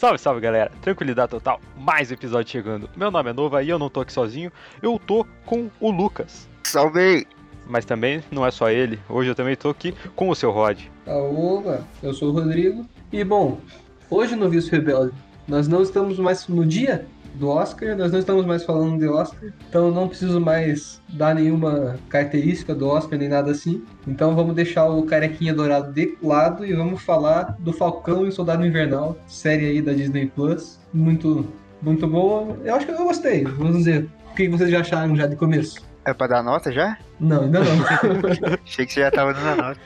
Salve, salve galera, tranquilidade total, mais um episódio chegando. Meu nome é Nova e eu não tô aqui sozinho, eu tô com o Lucas. Salve! Mas também não é só ele, hoje eu também tô aqui com o seu Rod. Opa, eu sou o Rodrigo. E bom, hoje no Vício Rebelde, nós não estamos mais no dia do Oscar, nós não estamos mais falando de Oscar, então eu não preciso mais dar nenhuma característica do Oscar nem nada assim. Então vamos deixar o carequinha dourado de lado e vamos falar do Falcão e o Soldado Invernal, série aí da Disney Plus, muito muito boa. Eu acho que eu gostei. Vamos dizer, o que vocês já acharam já de começo? É pra dar nota já? Não, ainda não. Achei que você já tava dando a nota.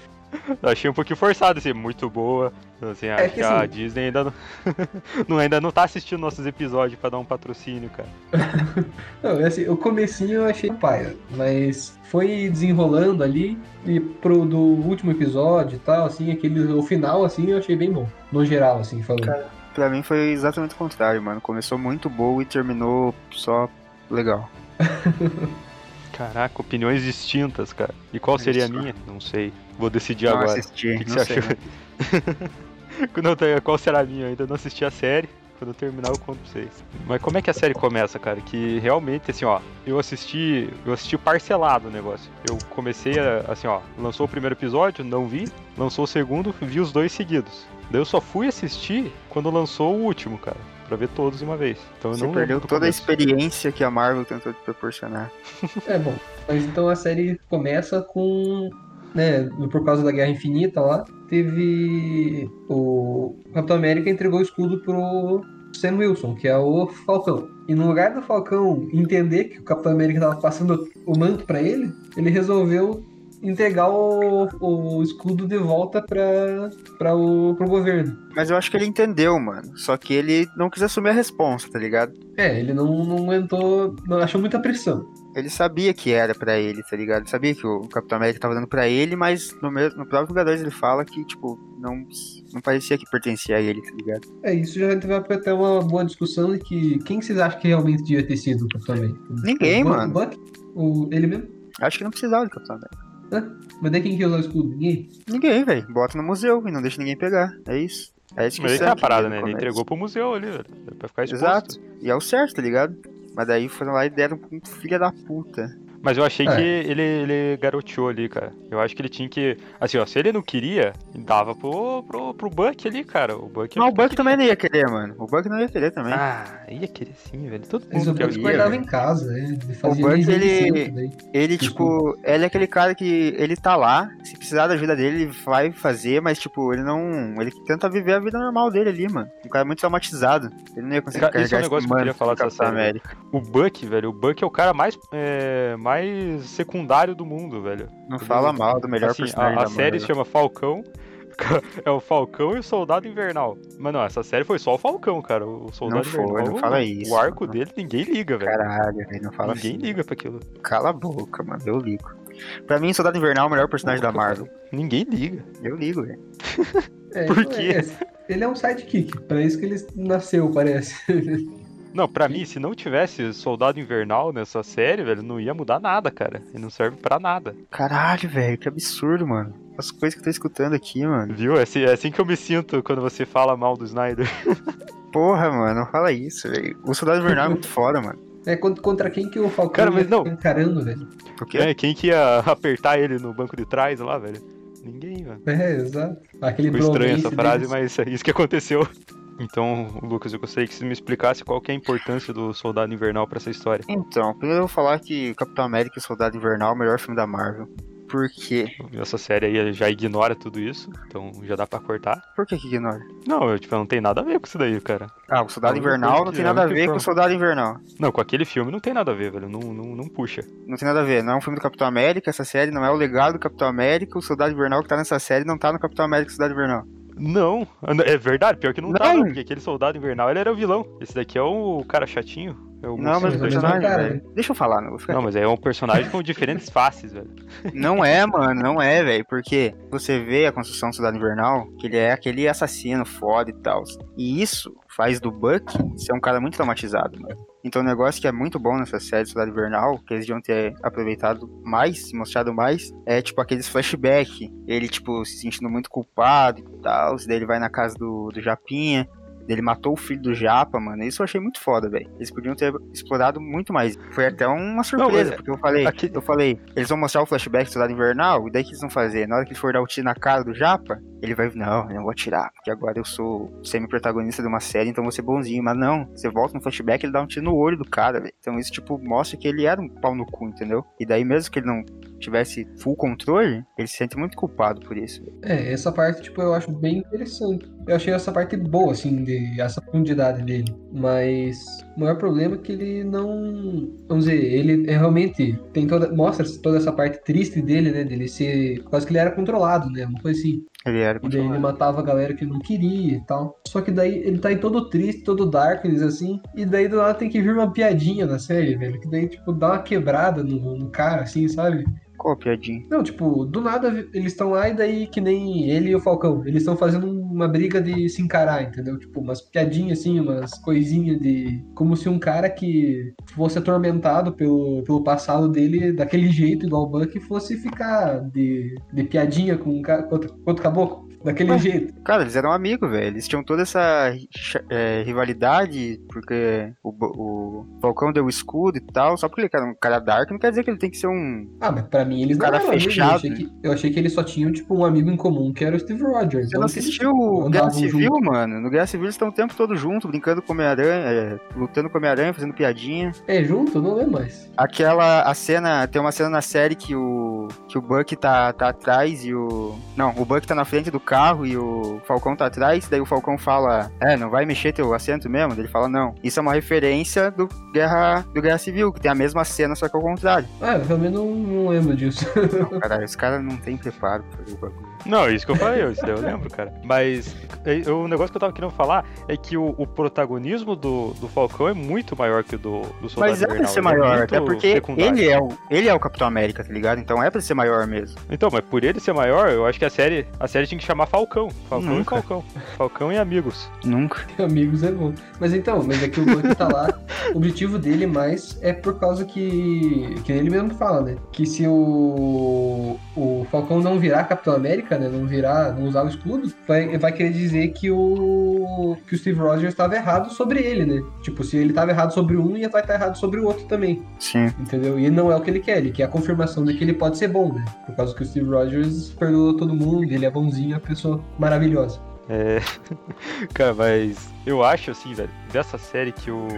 Eu achei um pouquinho forçado, assim, muito boa. Assim, acho que, que, a assim- Disney ainda não, não- ainda não tá assistindo nossos episódios pra dar um patrocínio, cara. Não, assim, o comecinho eu achei paia, mas foi desenrolando ali e pro do último episódio e tal, assim, aquele o final assim, eu achei bem bom, no geral assim, falando. Pra mim foi exatamente o contrário, mano. Começou muito boa e terminou só legal. Caraca, opiniões distintas, cara. E qual seria a minha? Não sei. Vou decidir não agora. assisti, O que, que não você sei. achou? não, tá, qual será a minha? Eu ainda não assisti a série. Quando eu terminar, eu conto pra vocês. Mas como é que a série começa, cara? Que realmente, assim, ó, eu assisti. Eu assisti parcelado o negócio. Eu comecei a, assim, ó, lançou o primeiro episódio, não vi. Lançou o segundo, vi os dois seguidos. Daí eu só fui assistir quando lançou o último, cara. Pra ver todos de uma vez. Então eu Você não perdeu toda a começo. experiência que a Marvel tentou te proporcionar. É bom, mas então a série começa com, né, por causa da Guerra Infinita lá, teve o Capitão América entregou o escudo pro Sam Wilson, que é o Falcão. E no lugar do Falcão entender que o Capitão América tava passando o manto pra ele, ele resolveu entregar o, o escudo de volta pra, pra o, pro governo. Mas eu acho que ele entendeu, mano. Só que ele não quis assumir a responsa, tá ligado? É, ele não, não aguentou, não achou muita pressão. Ele sabia que era pra ele, tá ligado? Ele sabia que o Capitão América tava dando pra ele, mas no, mesmo, no próprio Vingadores ele fala que, tipo, não, não parecia que pertencia a ele, tá ligado? É, isso já teve até uma boa discussão de que quem vocês acham que realmente devia ter sido o Capitão América? Ninguém, o mano. O Buck? O, ele mesmo? Acho que não precisava do Capitão América. Mas daí quem que usar o escudo? Ninguém? Ninguém, velho. Bota no museu e não deixa ninguém pegar. É isso. É isso que Mas aí o que é a Sam parada, queria né? Ele entregou pro museu ali, velho. Pra ficar exposto. Exato. E é o certo, tá ligado? Mas daí foram lá e deram um filho da puta. Mas eu achei É. que ele, ele garoteou ali, cara. Eu acho que ele tinha que. Assim, ó, se ele não queria, dava pro, pro, pro Buck ali, cara. O Buck. Mas o Buck também não ia querer, mano. O Buck não ia querer também. Ah, ia querer sim, velho. Todo Mas o mundo Buck guardava em casa, né? Ele fazia Buck, nem ele-. Ele, tipo, ele é aquele cara que ele tá lá, se precisar da ajuda dele, ele vai fazer, mas, tipo, ele não. Ele tenta viver a vida normal dele ali, mano. Um cara muito traumatizado. Ele não ia conseguir Cara, carregar isso é um esse negócio que eu queria falar dessa série, América. O Buck, velho, o Buck é o cara mais, é, mais secundário do mundo, velho. Não fala mal do melhor assim, personagem a, a da série se Marvel. chama Falcão. É o Falcão e o Soldado Invernal. Mas não, essa série foi só o Falcão, cara. O Soldado Não foi, Invernal. não o- fala isso, O arco não. dele, ninguém liga, velho. Caralho, velho, não fala Ninguém assim. liga pra aquilo. Cala a boca, mano. Eu ligo. Pra mim, Soldado Invernal é o melhor personagem da Marvel. Ninguém liga. Eu ligo, velho. É, Por então, quê? é, ele é um sidekick, pra isso que ele nasceu, parece. Não, pra mim, se não tivesse Soldado Invernal nessa série, velho, não ia mudar nada, cara. Ele não serve pra nada. Caralho, velho, que absurdo, mano. As coisas que eu tô escutando aqui, mano. Viu? É assim, é assim que eu me sinto quando você fala mal do Snyder. Porra, mano, não fala isso, velho. O Soldado Invernal é muito foda, mano. É contra, quem que o Falcão Cara, mas ia não. encarando, velho. É, quem que ia apertar ele no banco de trás lá, velho? Ninguém, velho. É, exato. Aquele Ficou estranha essa frase, deles. mas é isso que aconteceu. Então, Lucas, eu gostaria que você me explicasse qual que é a importância do Soldado Invernal pra essa história. Então, primeiro eu vou falar que Capitão América e Soldado Invernal é o melhor filme da Marvel. Por quê? Essa série aí já ignora tudo isso, então já dá pra cortar. Por que que ignora? Não, eu, tipo, não tem nada a ver com isso daí, cara. Ah, o Soldado única Invernal não tem a nada a ver com o Soldado Invernal. Não, com aquele filme não tem nada a ver, velho. Não, não, não puxa. Não tem nada a ver. Não é um filme do Capitão América, essa série não é o legado do Capitão América. O Soldado Invernal que tá nessa série não tá no Capitão América e Soldado Invernal. Não, é verdade, pior que não, tá, Não. não, porque aquele soldado invernal ele era o vilão. Esse daqui é o cara chatinho. É o Não, mas o personagem, cara. Deixa eu falar, não vou ficar Não, mas é um personagem com diferentes faces, velho. Não é, mano, não é, velho. Porque você vê a construção do Soldado Invernal, que ele é aquele assassino foda e tal. E isso faz do Buck ser um cara muito traumatizado, mano. Então o negócio que é muito bom nessa série Soldado Invernal, que eles deviam ter aproveitado mais, mostrado mais, é tipo aqueles flashback. Ele, tipo, se sentindo muito culpado e tal. Daí ele vai na casa do, do Japinha. Ele matou o filho do Japa, mano. Isso eu achei muito foda, velho. Eles podiam ter explorado muito mais. Foi até uma surpresa, Não, porque eu falei, aqui- eu falei, eles vão mostrar o flashback do Soldado Invernal, e daí o que eles vão fazer? Na hora que ele for dar o tiro na cara do Japa, ele vai, não, eu não vou atirar, porque agora eu sou semi-protagonista de uma série, então vou ser bonzinho. Mas não, você volta no flashback, ele dá um tiro no olho do cara, velho. Então isso, tipo, mostra que ele era um pau no cu, entendeu? E daí mesmo que ele não tivesse full controle, ele se sente muito culpado por isso. velho. É, essa parte, tipo, eu acho bem interessante. Eu achei essa parte boa, assim, de essa profundidade dele. Mas o maior problema é que ele não. Vamos dizer, ele é realmente tem toda. Mostra toda essa parte triste dele, né? Dele ser. Quase que ele era controlado, né? Uma coisa assim. Ele era E daí ele matava a galera que não queria e tal. Só que daí ele tá aí todo triste, todo darkness, assim. E daí do nada tem que vir uma piadinha na série, velho. Que daí, tipo, dá uma quebrada no, no cara, assim, sabe? Qual piadinha? Não, tipo, do nada eles estão lá e daí que nem ele e o Falcão. Eles estão fazendo uma briga de se encarar, entendeu? Tipo, umas piadinhas assim, umas coisinhas de. Como se um cara que fosse atormentado pelo, pelo passado dele daquele jeito, igual o Buck, fosse ficar de, de piadinha com, um com outro, com outro caboclo. Daquele Ué. jeito. Cara, eles eram amigos, velho. Eles tinham toda essa é, rivalidade, porque o, o Falcão deu o escudo e tal. Só porque ele era um cara dark, não quer dizer que ele tem que ser um. Ah, mas pra mim eles não Cara eram amigos. Eu fechado. achei, que, eu achei que eles só tinham, tipo, um amigo em comum, que era o Steve Rogers. Você não Não eles assistiu o Guerra Civil, junto. mano? No Guerra Civil eles estão o tempo todo junto, brincando com Homem-Aranha, é, lutando com Homem-Aranha, fazendo piadinha. É, junto? Não lembro mais. Aquela, a cena, tem uma cena na série que o, que o Buck tá, tá atrás e o... Não, o Buck tá na frente do carro e o Falcão tá atrás, daí o Falcão fala, é, não vai mexer teu assento mesmo? Ele fala, não. Isso é uma referência do Guerra, do Guerra Civil, que tem a mesma cena, só que ao contrário. Ah, eu realmente não, não lembro disso. Não, caralho, os caras não tem preparo pra fazer o bagulho. Não, isso que eu falei, isso daí eu lembro, cara. Mas é, o negócio que eu tava querendo falar é que o, o protagonismo do, do Falcão é muito maior que o do, do Soldado Mas é pra ser é maior, até porque secundário. ele é, o, ele é o Capitão América, tá ligado? Então é pra ser maior mesmo. Então, mas por ele ser maior, eu acho que a série, a série tinha que chamar Falcão. Falcão Nunca. e Falcão. Falcão e amigos. Nunca. Amigos é bom. Mas então, mas é que o Bucky tá lá. O objetivo dele mais é por causa que. Que ele mesmo fala, né? Que se o. O Falcão não virar Capitão América, né? Não virar. Não usar o escudo, vai, vai querer dizer que o. Que o Steve Rogers estava errado sobre ele, né? Tipo, se ele estava errado sobre um, ele vai estar errado sobre o outro também. Sim. Entendeu? E não é o que ele quer, ele quer a confirmação de que ele pode ser bom, né? Por causa que o Steve Rogers perdoou todo mundo, ele é bonzinho, é uma pessoa maravilhosa. É. Cara, mas eu acho assim, velho, dessa série que o.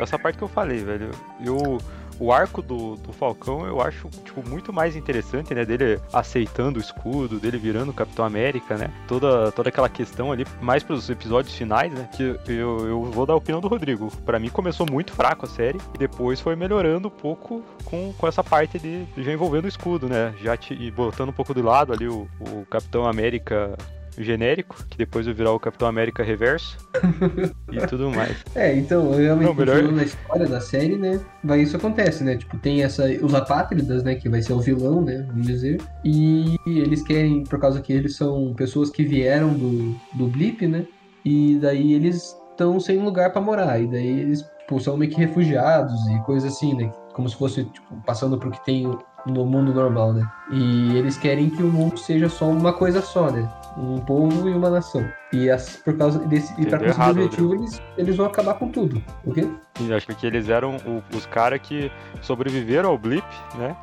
Essa parte que eu falei, velho. Eu. O arco do, do Falcão eu acho, tipo, muito mais interessante, né? Dele aceitando o escudo, dele virando o Capitão América, né? Toda, toda aquela questão ali, mais pros episódios finais, né? Que eu, eu vou dar a opinião do Rodrigo. Pra mim começou muito fraco a série e depois foi melhorando um pouco com, com essa parte de já envolvendo o escudo, né? Já te, botando um pouco do lado ali o, o Capitão América genérico, que depois vai virar o Capitão América Reverso e tudo mais. É, então, realmente Não, melhor- continuando a história da série, né? Vai isso acontece, né? Tipo, tem essa. Os apátridas, né? Que vai ser o vilão, né? Vamos dizer. E eles querem, por causa que eles são pessoas que vieram do, do Blip, né? E daí eles estão sem lugar pra morar. E daí eles tipo, são meio que refugiados e coisa assim, né? Como se fosse, tipo, passando pro que tem no mundo normal, né? E eles querem que o mundo seja só uma coisa só, né? Um povo e uma nação. E as, por causa desse. E pra Entendeu conseguir o objetivo, eles, eles vão acabar com tudo. O quê? E acho que eles eram o- os caras que sobreviveram ao blip, né?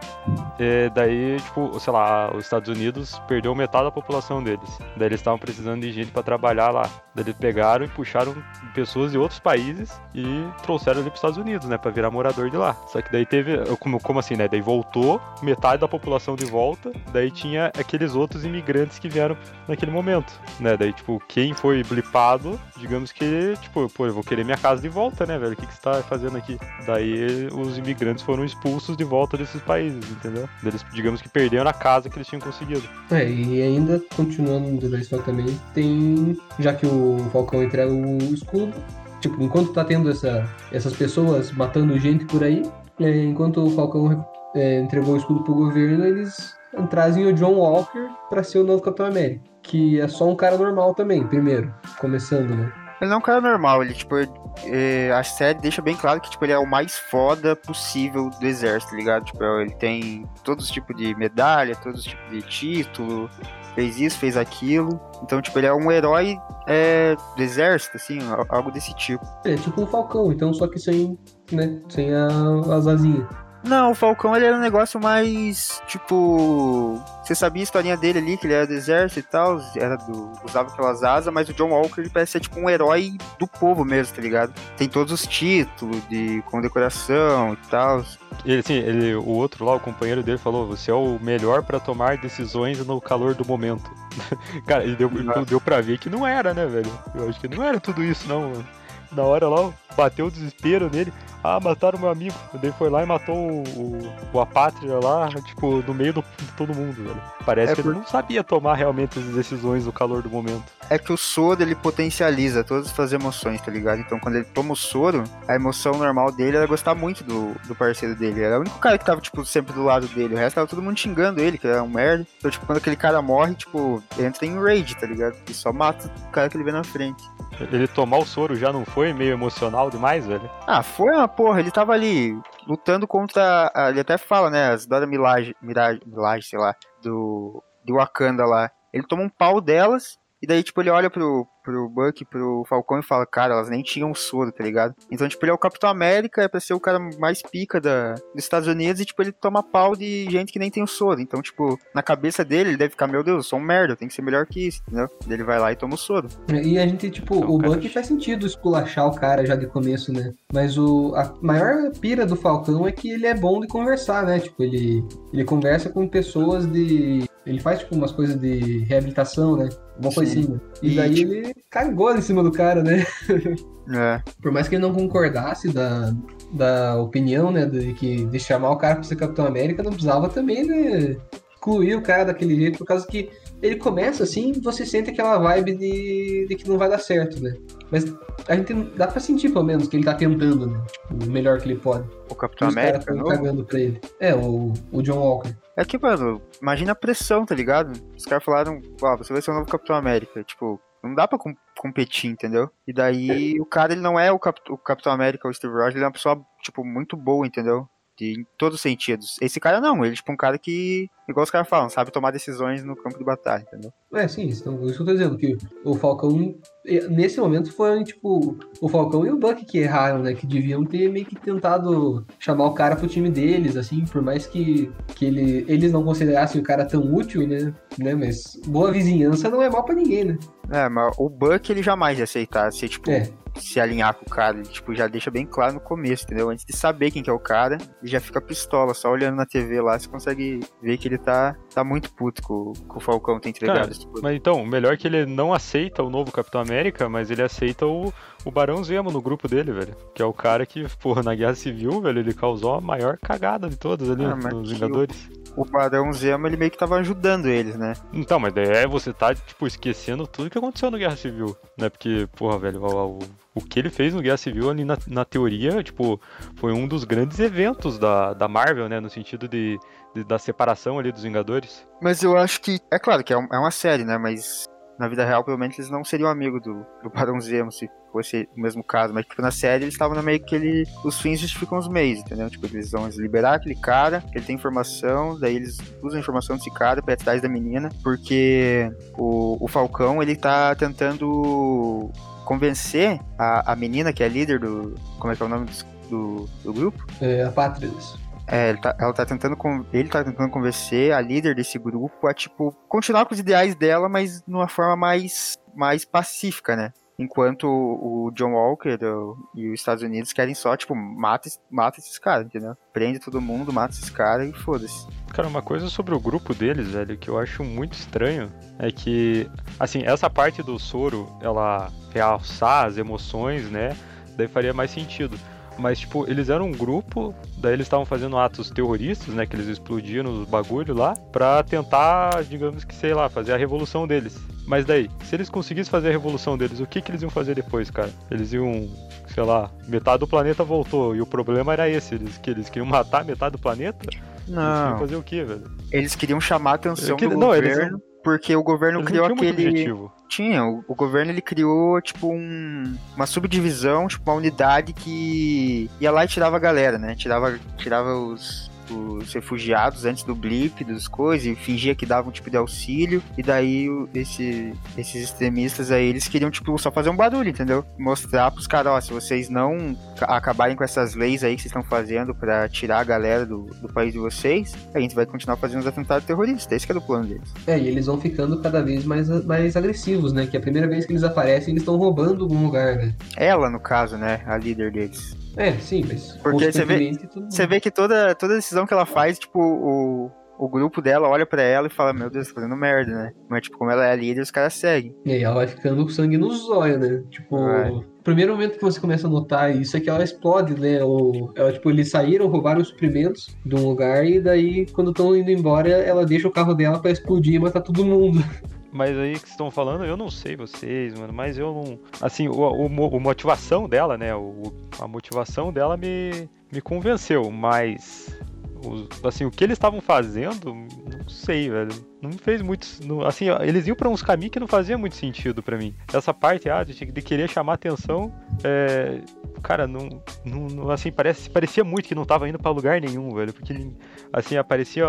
E daí, tipo, sei lá, os Estados Unidos perdeu metade da população deles. Daí eles estavam precisando de gente pra trabalhar lá. Daí eles pegaram e puxaram pessoas de outros países e trouxeram ali pros Estados Unidos, né? Pra virar morador de lá. Só que daí teve. Como, como assim, né? Daí voltou metade da população de volta. Daí tinha aqueles outros imigrantes que vieram naquele momento, né? Daí, tipo, quem foi blipado, digamos que, tipo, pô, eu vou querer minha casa de volta, né, velho? O que, que você tá fazendo aqui? Daí os imigrantes foram expulsos de volta desses países, entendeu? Eles, digamos que perderam a casa que eles tinham conseguido. É, e ainda, continuando da história também, tem. Já que o Falcão entrega o escudo, tipo, enquanto tá tendo essa, essas pessoas matando gente por aí, é, enquanto o Falcão é, entregou o escudo pro governo, eles trazem o John Walker pra ser o novo Capitão América. Que é só um cara normal também, primeiro, começando, né? Ele não é um cara normal, ele, tipo, é, a série deixa bem claro que, tipo, ele é o mais foda possível do exército, tá ligado? Tipo, ele tem todos os tipos de medalha, todos os tipos de título, fez isso, fez aquilo. Então, tipo, ele é um herói é, do exército, assim, algo desse tipo. É tipo um Falcão, então, só que sem, né, sem a, as asinhas. Não, o Falcão ele era um negócio mais. Tipo. Você sabia a historinha dele ali, que ele era do exército e tal, era do, usava aquelas asas, mas o John Walker ele parece ser tipo um herói do povo mesmo, tá ligado? Tem todos os títulos de condecoração e tal. Ele, assim, ele, o outro lá, o companheiro dele, falou: Você é o melhor para tomar decisões no calor do momento. Cara, ele deu, deu pra ver que não era, né, velho? Eu acho que não era tudo isso, não, mano. Na hora lá, bateu o desespero nele. Ah, mataram meu amigo. Daí foi lá e matou o, o, o Apátria lá, tipo, no meio do, de todo mundo, velho. Parece é que por... ele não sabia tomar realmente as decisões no calor do momento. É que o soro, ele potencializa todas as suas emoções, tá ligado? Então, quando ele toma o soro, a emoção normal dele era gostar muito do, do parceiro dele. Era o único cara que tava, tipo, sempre do lado dele. O resto tava todo mundo xingando ele, que era um merda. Então, tipo, quando aquele cara morre, tipo, entra em rage, tá ligado? E só mata o cara que ele vê na frente. Ele tomar o soro já não foi meio emocional demais, velho? Ah, foi uma porra. Ele tava ali lutando contra. Ele até fala, né? As Dora Milage, Mirage, Milage, sei lá, do, do Wakanda lá. Ele toma um pau delas. E daí, tipo, ele olha pro, pro Buck, pro Falcão e fala, cara, elas nem tinham soro, tá ligado? Então, tipo, ele é o Capitão América, é pra ser o cara mais pica da, dos Estados Unidos, e, tipo, ele toma pau de gente que nem tem o soro. Então, tipo, na cabeça dele, ele deve ficar, meu Deus, eu sou um merda, eu tenho que ser melhor que isso, entendeu? E ele vai lá e toma o soro. E a gente, tipo, então, o cara... Buck faz sentido esculachar o cara já de começo, né? Mas o, a maior pira do Falcão é que ele é bom de conversar, né? Tipo, ele, ele conversa com pessoas de ele faz, tipo, umas coisas de reabilitação, né? Uma coisinha. E, e daí tipo... ele cagou em cima do cara, né? É. Por mais que ele não concordasse da, da opinião, né? De, que, de chamar o cara pra ser Capitão América, não precisava também, né? Excluir o cara daquele jeito, por causa que ele começa assim, você sente aquela vibe de, de que não vai dar certo, né? Mas a gente dá pra sentir, pelo menos, que ele tá tentando, né? O melhor que ele pode. O Capitão América, não? cagando pra ele. É, o, o John Walker. É que, mano, imagina a pressão, tá ligado? Os caras falaram, ó, você vai ser o novo Capitão América. Tipo, não dá pra com competir, entendeu? E daí o cara, ele não é o, Cap o Capitão América, o Steve Rogers, ele é uma pessoa, tipo, muito boa, entendeu? De, em todos os sentidos. Esse cara não, ele é tipo um cara que, igual os caras falam, sabe tomar decisões no campo de batalha, entendeu? É, sim, então, isso que eu tô dizendo, que o Falcão, nesse momento, foi tipo o Falcão e o Buck que erraram, né? Que deviam ter meio que tentado chamar o cara pro time deles, assim, por mais que, que ele, eles não considerassem o cara tão útil, né? né? Mas boa vizinhança não é mal pra ninguém, né? É, mas o Buck ele jamais ia aceitar ser, tipo, é se alinhar com o cara. Ele, tipo, já deixa bem claro no começo, entendeu? Antes de saber quem que é o cara, ele já fica pistola. Só olhando na TV lá, você consegue ver que ele tá, tá muito puto com, com o Falcão ter entregado cara, Mas então, melhor que ele não aceita o novo Capitão América, mas ele aceita o, o Barão Zemo no grupo dele, velho. Que é o cara que, porra, na Guerra Civil, velho, ele causou a maior cagada de todas ali ah, nos Vingadores. O, o Barão Zemo, ele meio que tava ajudando eles, né? Então, mas daí é você tá, tipo, esquecendo tudo que aconteceu na Guerra Civil, né? Porque, porra, velho, o, o o que ele fez no Guerra Civil ali na, na teoria, tipo, foi um dos grandes eventos da, da Marvel, né? No sentido de, de da separação ali dos Vingadores. Mas eu acho que. É claro que é, um, é uma série, né? Mas na vida real, menos, eles não seriam amigos do, do Barão Zemo, se fosse o mesmo caso. Mas, tipo, na série, eles estavam meio que ele, os fins justificam os meios, entendeu? Tipo, eles vão liberar aquele cara, ele tem informação, daí eles usam a informação desse cara pra atrás da menina, porque o, o Falcão, ele tá tentando convencer a, a menina que é líder do. Como é que é o nome do, do grupo? É, a Patrícia. É, ele tá, ela tá tentando. Ele tá tentando convencer a líder desse grupo a, tipo, continuar com os ideais dela, mas de uma forma mais, mais pacífica, né? Enquanto o John Walker e os Estados Unidos querem só, tipo, mata, mata esses caras, entendeu? Prende todo mundo, mata esses caras e foda-se. Cara, uma coisa sobre o grupo deles, velho, que eu acho muito estranho é que, assim, essa parte do soro, ela realçar as emoções, né? Daí faria mais sentido. Mas, tipo, eles eram um grupo, daí eles estavam fazendo atos terroristas, né? Que eles explodiram os bagulho lá, pra tentar, digamos que, sei lá, fazer a revolução deles. Mas daí, se eles conseguissem fazer a revolução deles, o que, que eles iam fazer depois, cara? Eles iam, sei lá, metade do planeta voltou, e o problema era esse, eles, que eles queriam matar metade do planeta? Não. Eles queriam fazer o quê, velho? Eles queriam chamar a atenção que... do não, governo. Eles porque o governo Eles criou aquele. Tinha, o, o, governo ele criou, tipo, um, uma subdivisão, tipo, uma unidade que ia lá e tirava a galera, né? Tirava, tirava os, os refugiados antes do blip, dos coisas, e fingia que dava um tipo de auxílio, e daí esse, esses extremistas aí, eles queriam, tipo, só fazer um barulho, entendeu? Mostrar pros caras, ó, se vocês não ca- acabarem com essas leis aí que vocês estão fazendo pra tirar a galera do, do país de vocês, a gente vai continuar fazendo os atentados terroristas. Esse que era o plano deles. É, e eles vão ficando cada vez mais, mais agressivos, né? Que a primeira vez que eles aparecem, eles estão roubando algum lugar, né? Ela, no caso, né, a líder deles. É, sim, mas. Porque você vê- tudo- Você vê que toda, toda decisão que ela faz, tipo, o, o grupo dela olha pra ela e fala, meu Deus, tá fazendo merda, né? Mas, tipo, como ela é líder, os caras seguem. E aí ela vai ficando com sangue nos olhos, né? Tipo, Vai. o primeiro momento que você começa a notar isso é que ela explode, né? O, ela, tipo, eles saíram, roubaram os suprimentos de um lugar e daí, quando estão indo embora, ela deixa o carro dela pra explodir e matar todo mundo. Mas aí que estão falando, eu não sei vocês, mano, mas eu não. Assim, o, o, a motivação dela, né? O, a motivação dela me, me convenceu, mas. Os- assim, o que eles estavam fazendo, não sei, velho. Não fez muito. não- assim, eles iam pra uns caminhos que não fazia muito sentido pra mim. Essa parte, ah, de, de querer chamar atenção, é, cara, não, não, não- assim, parece, parecia muito que não tava indo pra lugar nenhum, velho. Porque, assim, aparecia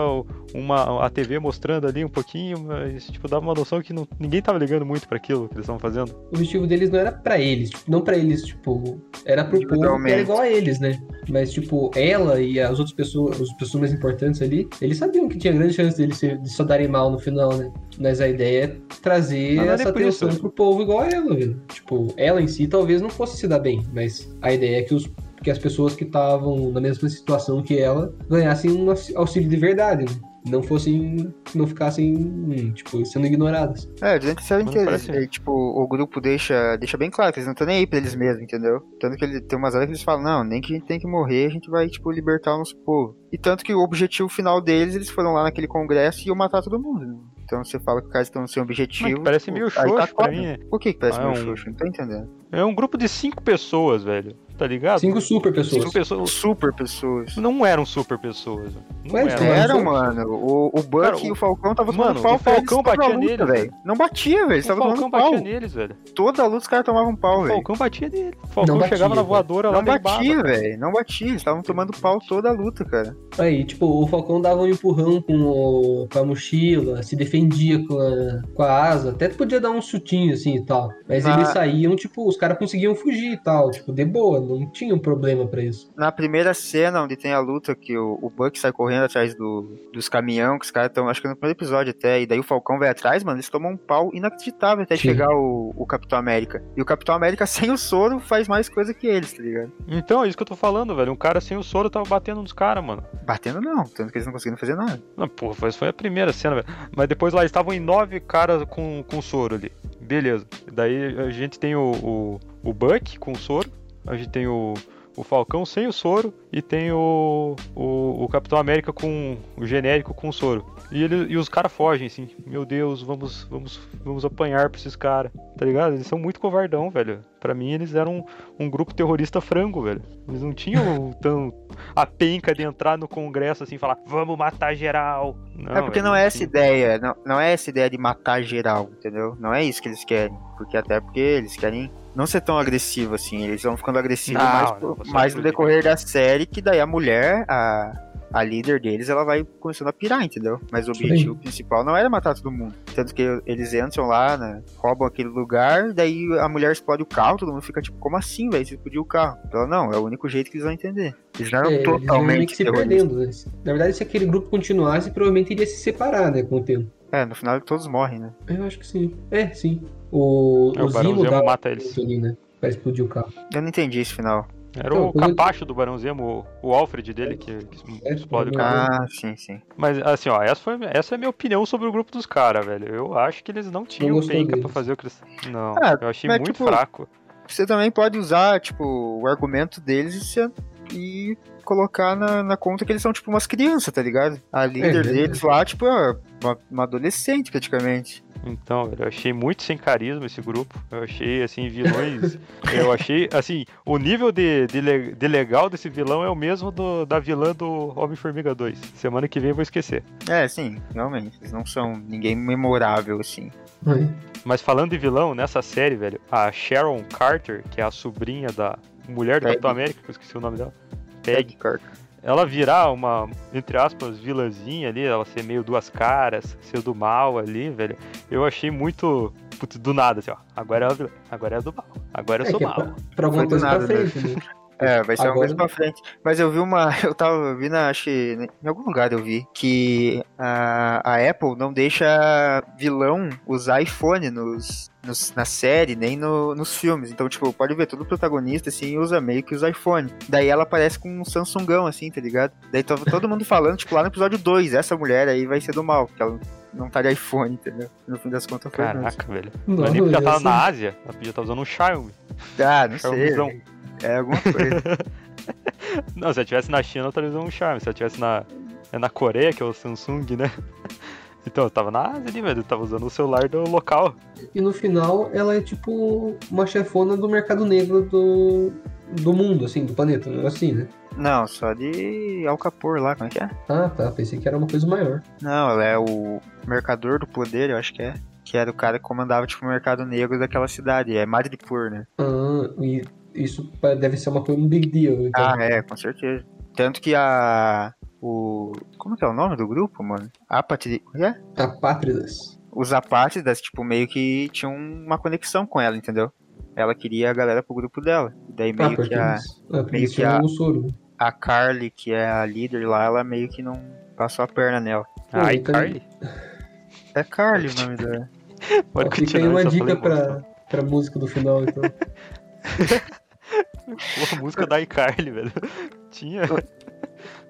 uma, a TV mostrando ali um pouquinho, mas, tipo, dava uma noção que não, ninguém tava ligando muito pra aquilo que eles estavam fazendo. O objetivo deles não era pra eles, tipo, não pra eles, tipo, era pro povo que era igual a eles, né? Mas, tipo, ela e as outras pessoas, as pessoas mais importantes ali, eles sabiam que tinha grande chance deles se- de só darem mal no final, né? Mas a ideia é trazer é essa atenção né? pro povo igual a ela, velho. Tipo, ela em si talvez não fosse se dar bem, mas a ideia é que os que as pessoas que estavam na mesma situação que ela ganhassem um aux- auxílio de verdade, né? Não fossem, não ficassem, hum, tipo, sendo ignoradas. É, dizendo que parece- é, tipo, o grupo deixa, deixa bem claro que eles não estão nem aí pra eles mesmos, entendeu? Tanto que ele, tem umas horas que eles falam, não, nem que a gente tem que morrer, a gente vai, tipo, libertar o nosso povo. E tanto que o objetivo final deles, eles foram lá naquele congresso e iam matar todo mundo, né? Então você fala que os caras estão sem objetivo. Mas parece meio aí tá xoxo pra claro. mim? Por que, que parece Ah, meio um- xoxo? Não tô entendendo. É um grupo de cinco pessoas, velho. Tá ligado? Cinco super pessoas. Cinco pessoas. Super pessoas. Não eram super pessoas. Não Ué, eram. Não, Eram, não. mano. O, o Buck Cara, e o- o Falcão estavam tomando pau o Falcão batia luta, neles, velho. Não batia, velho. O Falcão tomando pau. batia neles, velho. Toda a luta os caras tomavam pau, O velho. Falcão batia nele. O Falcão Não batia, chegava na voadora lá Não batia, velho. Não batia. Eles estavam tomando pau toda a luta, cara. Aí, tipo, o Falcão dava um empurrão com, o- com a mochila, se defendia com a, com a asa, até podia dar um chutinho assim e tal. Mas Ah. eles saíam, tipo, os caras conseguiam fugir e tal, tipo, de boa, não tinha um problema pra isso. Na primeira cena onde tem a luta que o, o Buck sai correndo atrás do, dos caminhão, que os caras estão, acho que no primeiro episódio até, e daí o Falcão vai atrás, mano, eles tomam um pau inacreditável até Sim. chegar o, o Capitão América. E o Capitão América sem o soro faz mais coisa que eles, tá ligado? Então, é isso que eu tô falando, velho. Um cara sem o soro tava batendo nos caras, mano. Batendo não, tanto que eles não conseguiram fazer nada. Não, porra, foi, foi a primeira cena, velho. Mas depois lá estavam em nove caras com, com soro ali. Beleza. Daí a gente tem o, o, o Buck com soro. A gente tem o, o Falcão sem o soro. E tem o, o, o Capitão América com o genérico com soro. E, ele, e os caras fogem, assim. Meu Deus, vamos, vamos, vamos apanhar pra esses caras. Tá ligado? Eles são muito covardão, velho. Pra mim, eles eram um, um grupo terrorista frango, velho. Eles não tinham tão a penca de entrar no congresso assim e falar, vamos matar geral. Não, é porque velho, não é essa ideia, não, não é essa ideia de matar geral, entendeu? Não é isso que eles querem. Porque até porque eles querem não ser tão agressivo assim, eles vão ficando agressivos Não, mais, não, mais no decorrer da série, que daí a mulher, a, a líder deles, ela vai começando a pirar, entendeu? Mas o Sim. objetivo principal não era matar todo mundo. Tanto que eles entram lá, né, roubam aquele lugar, daí a mulher explode o carro, todo mundo fica tipo, como assim, velho? Você explodiu o carro? Ela, não, é o único jeito que eles vão entender. Eles não eram É, eles totalmente que se perdendo, né? Na verdade, se aquele grupo continuasse, provavelmente iria se separar, né, com o tempo. É, no final todos morrem, né? Eu acho que sim. É, sim. O, É, o o Barão Zemo mata eles. ali, né, pra explodir o carro. Eu não entendi esse final. Era Então, o capacho do Barão Zemo, o, o Alfred dele, que, que É, explode o carro. Ah, sim, sim. Mas assim, ó, essa, foi, essa é a minha opinião sobre o grupo dos caras, velho. Eu acho que eles não tinham penca pra fazer o que eles. Não, Ah, eu achei muito tipo, fraco. Você também pode usar, tipo, o argumento deles e, se- e colocar na, na conta que eles são, tipo, umas crianças, tá ligado? A líder verdade. deles lá, tipo, é uma, uma adolescente, praticamente. Então, velho, eu achei muito sem carisma esse grupo. Eu achei, assim, vilões. eu achei, assim, o nível de, de, de legal desse vilão é o mesmo do, da vilã do Homem-Formiga 2. Semana que vem eu vou esquecer. É, sim, realmente. Eles não são ninguém memorável, assim. Mas falando de vilão, nessa série, velho, a Sharon Carter, que é a sobrinha da mulher do Peggy. Capitão América, que eu esqueci o nome dela. Peggy Peggy. Carter. ela virar uma, entre aspas, vilãzinha ali, ela ser meio duas caras, ser do mal ali, velho, eu achei muito. Putz, do nada, assim, ó. Agora é, a agora é do mal. Agora eu É sou é mal. pra, pra alguma coisa nada, pra né? frente, né? É, vai ser uma Agora- coisa pra frente. Mas eu vi uma. Eu tava vi na. Acho que em algum lugar eu vi que a, a Apple não deixa vilão usar iPhone nos, nos- na série, nem no- nos filmes. Então, tipo, pode ver, todo protagonista, assim, usa meio que usa iPhone. Daí ela aparece com um Samsungão, assim, tá ligado? Daí tava todo mundo falando, tipo, lá no episódio 2, essa mulher aí vai ser do mal, porque ela não tá de iPhone, entendeu? No fim das contas foi mesmo. Caraca, velho. Não, nem porque ela tava na Ásia, ela podia estar usando um Xiaomi. Ah, não sei. É alguma coisa. Não, se ela tivesse na China, usando um Xiaomi. Se ela tivesse na, é na Coreia, que é o Samsung, né? Então, eu tava na Ásia ali, velho. Eu tava usando o celular do local. E no final, ela é tipo uma chefona do mercado negro do, do mundo, assim, do planeta, assim, né? não, só de Alcapor lá, como é que é? Ah, tá. Pensei que era uma coisa maior. Não, ela é o mercador do poder, eu acho que é. Que era o cara que comandava, tipo, o mercado negro daquela cidade. É Madripoor, né? Ah, e isso deve ser uma coisa, um big deal. Então. Ah, é, com certeza. Tanto que a. O. Como que é o nome do grupo, mano? Apatri. é? Apátridas. Os apátridas, tipo, meio que tinham uma conexão com ela, entendeu? Ela queria a galera pro grupo dela. Daí Ah, meio porque que a, eles, ah, porque meio que a- né? a Carly, que é a líder lá, ela meio que não passou a perna nela. Pô, Ai, então- Carly. É Carly o nome da. Pode Ó, fica aí uma dica pra, pra música do final, então. Pô, a música da iCarly, velho. Tinha.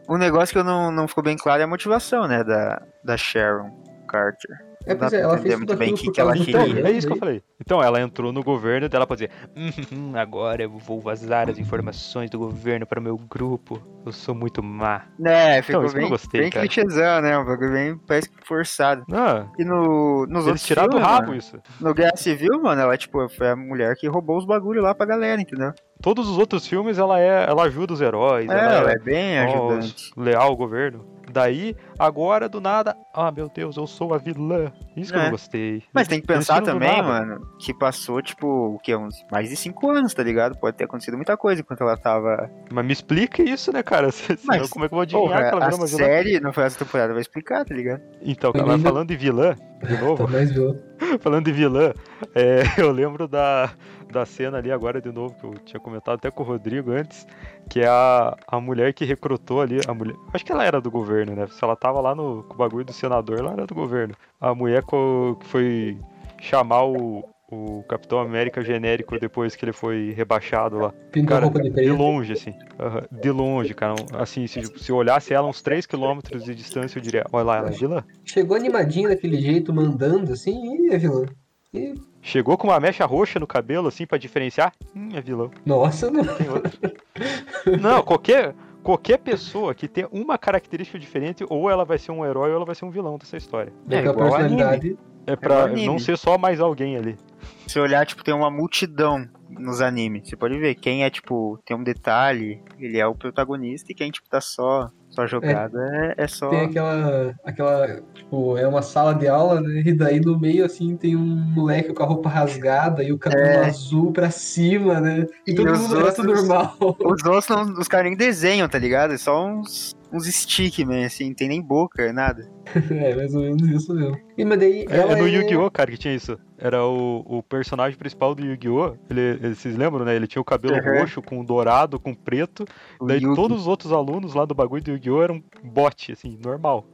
Um negócio que eu não, não ficou bem claro é a motivação, né, da, da Sharon Carter. É, pois é, ela fez muito tudo bem que que ela queria. Então, é isso que eu falei. Então, ela entrou no governo dela pra dizer: "Hum, agora eu vou vazar as informações do governo para o meu grupo. Eu sou muito má. É, ficou isso que eu bem, gostei, bem clichêzão, né? Um bagulho bem, parece que forçado. Não, E no, nos eles outros tiraram do rabo mano, isso. no Guerra Civil, mano, ela, tipo, foi a mulher que roubou os bagulhos lá pra galera, entendeu? Todos os outros filmes ela é, ela ajuda os heróis, É, ela ela é, bem ó, ajudante. leal ao governo. Daí, agora do nada, ah meu Deus, eu sou a vilã. Isso que eu É. não gostei. Mas tem que pensar também, mano, que passou, tipo, o quê? Uns mais de cinco anos, tá ligado? Pode ter acontecido muita coisa enquanto ela tava. Mas me explica isso, né, cara? Senão, Mas, como é que eu vou adivinhar Porra, que ela a virou uma vilã? série não foi essa temporada, vai explicar, tá ligado? Então, cara, falando de vilã, de Tá novo, falando de vilã, é, eu lembro da, da cena ali agora de novo, que eu tinha comentado até com o Rodrigo antes, que é a, a mulher que recrutou ali, a mulher, acho que ela era do governo, né? Se ela tava lá no com o bagulho do senador, ela era do governo. A mulher que foi chamar o, o Capitão América genérico depois que ele foi rebaixado lá. Pintou Cara, de de longe, assim. Aham, De longe, cara. Assim, se, se olhasse ela uns 3km de distância, eu diria, olha lá, ela é vilã. Chegou animadinho daquele jeito, mandando assim, e é vilã. E, Chegou com uma mecha roxa no cabelo, assim, pra diferenciar. Hum, é vilão. nossa, não. Tem outro. Não, qualquer, qualquer pessoa que tenha uma característica diferente, ou ela vai ser um herói ou ela vai ser um vilão dessa história. Daquela igual ao personalidade. É pra igual anime. não ser só mais alguém ali. Se olhar, tipo, tem uma multidão nos animes. Você pode ver quem é, tipo, tem um detalhe, ele é o protagonista, e quem, tipo, tá só, só jogado é, é só. Tem aquela, aquela, tipo, é uma sala de aula, né? E daí no meio, assim, tem um moleque com a roupa rasgada e o cabelo É. azul pra cima, né? E, E todo mundo outros- normal. Os outros, não, os caras nem desenham, tá ligado? É só uns, uns stickman, assim, não tem nem boca, nada. é, mais ou menos isso mesmo. E mas daí É, ela é no é... Yu-Gi-Oh, cara, que tinha isso. Era o, o personagem principal do Yu-Gi-Oh! Ele, ele- vocês lembram, né? Ele tinha o cabelo Uhum. roxo com dourado, com preto. O Daí Yugi, todos os outros alunos lá do bagulho do Yu-Gi-Oh! eram bot, assim, normal.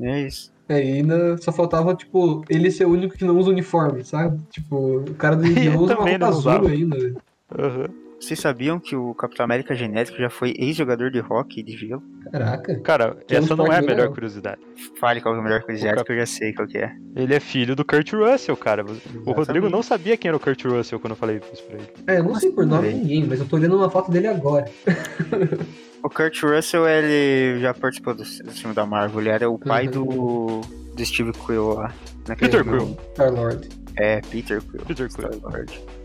É isso. É, ainda só faltava, tipo, ele ser o único que não usa uniforme, sabe? Tipo, o cara do Yu-Gi-Oh! usa uma roupa azul usava. ainda. né? Aham. Vocês sabiam que o Capitão América Genético já foi ex-jogador de hockey e de gelo? Caraca. Cara, Que essa não é a melhor legal. curiosidade. Fale qual é o melhor coisa O Cap- que eu já sei qual que é. Ele é filho do Kurt Russell, cara. O Rodrigo não sabia quem era o Kurt Russell quando eu falei isso pra ele. É, eu não sei por assim, nome velho? ninguém, mas eu tô olhando uma foto dele agora. O Kurt Russell, ele já participou do, do filme da Marvel. Ele era o pai Uhum. do, do Steve Quill lá. Peter. Quill. Star-Lord. É, Peter Quill. Peter Quill.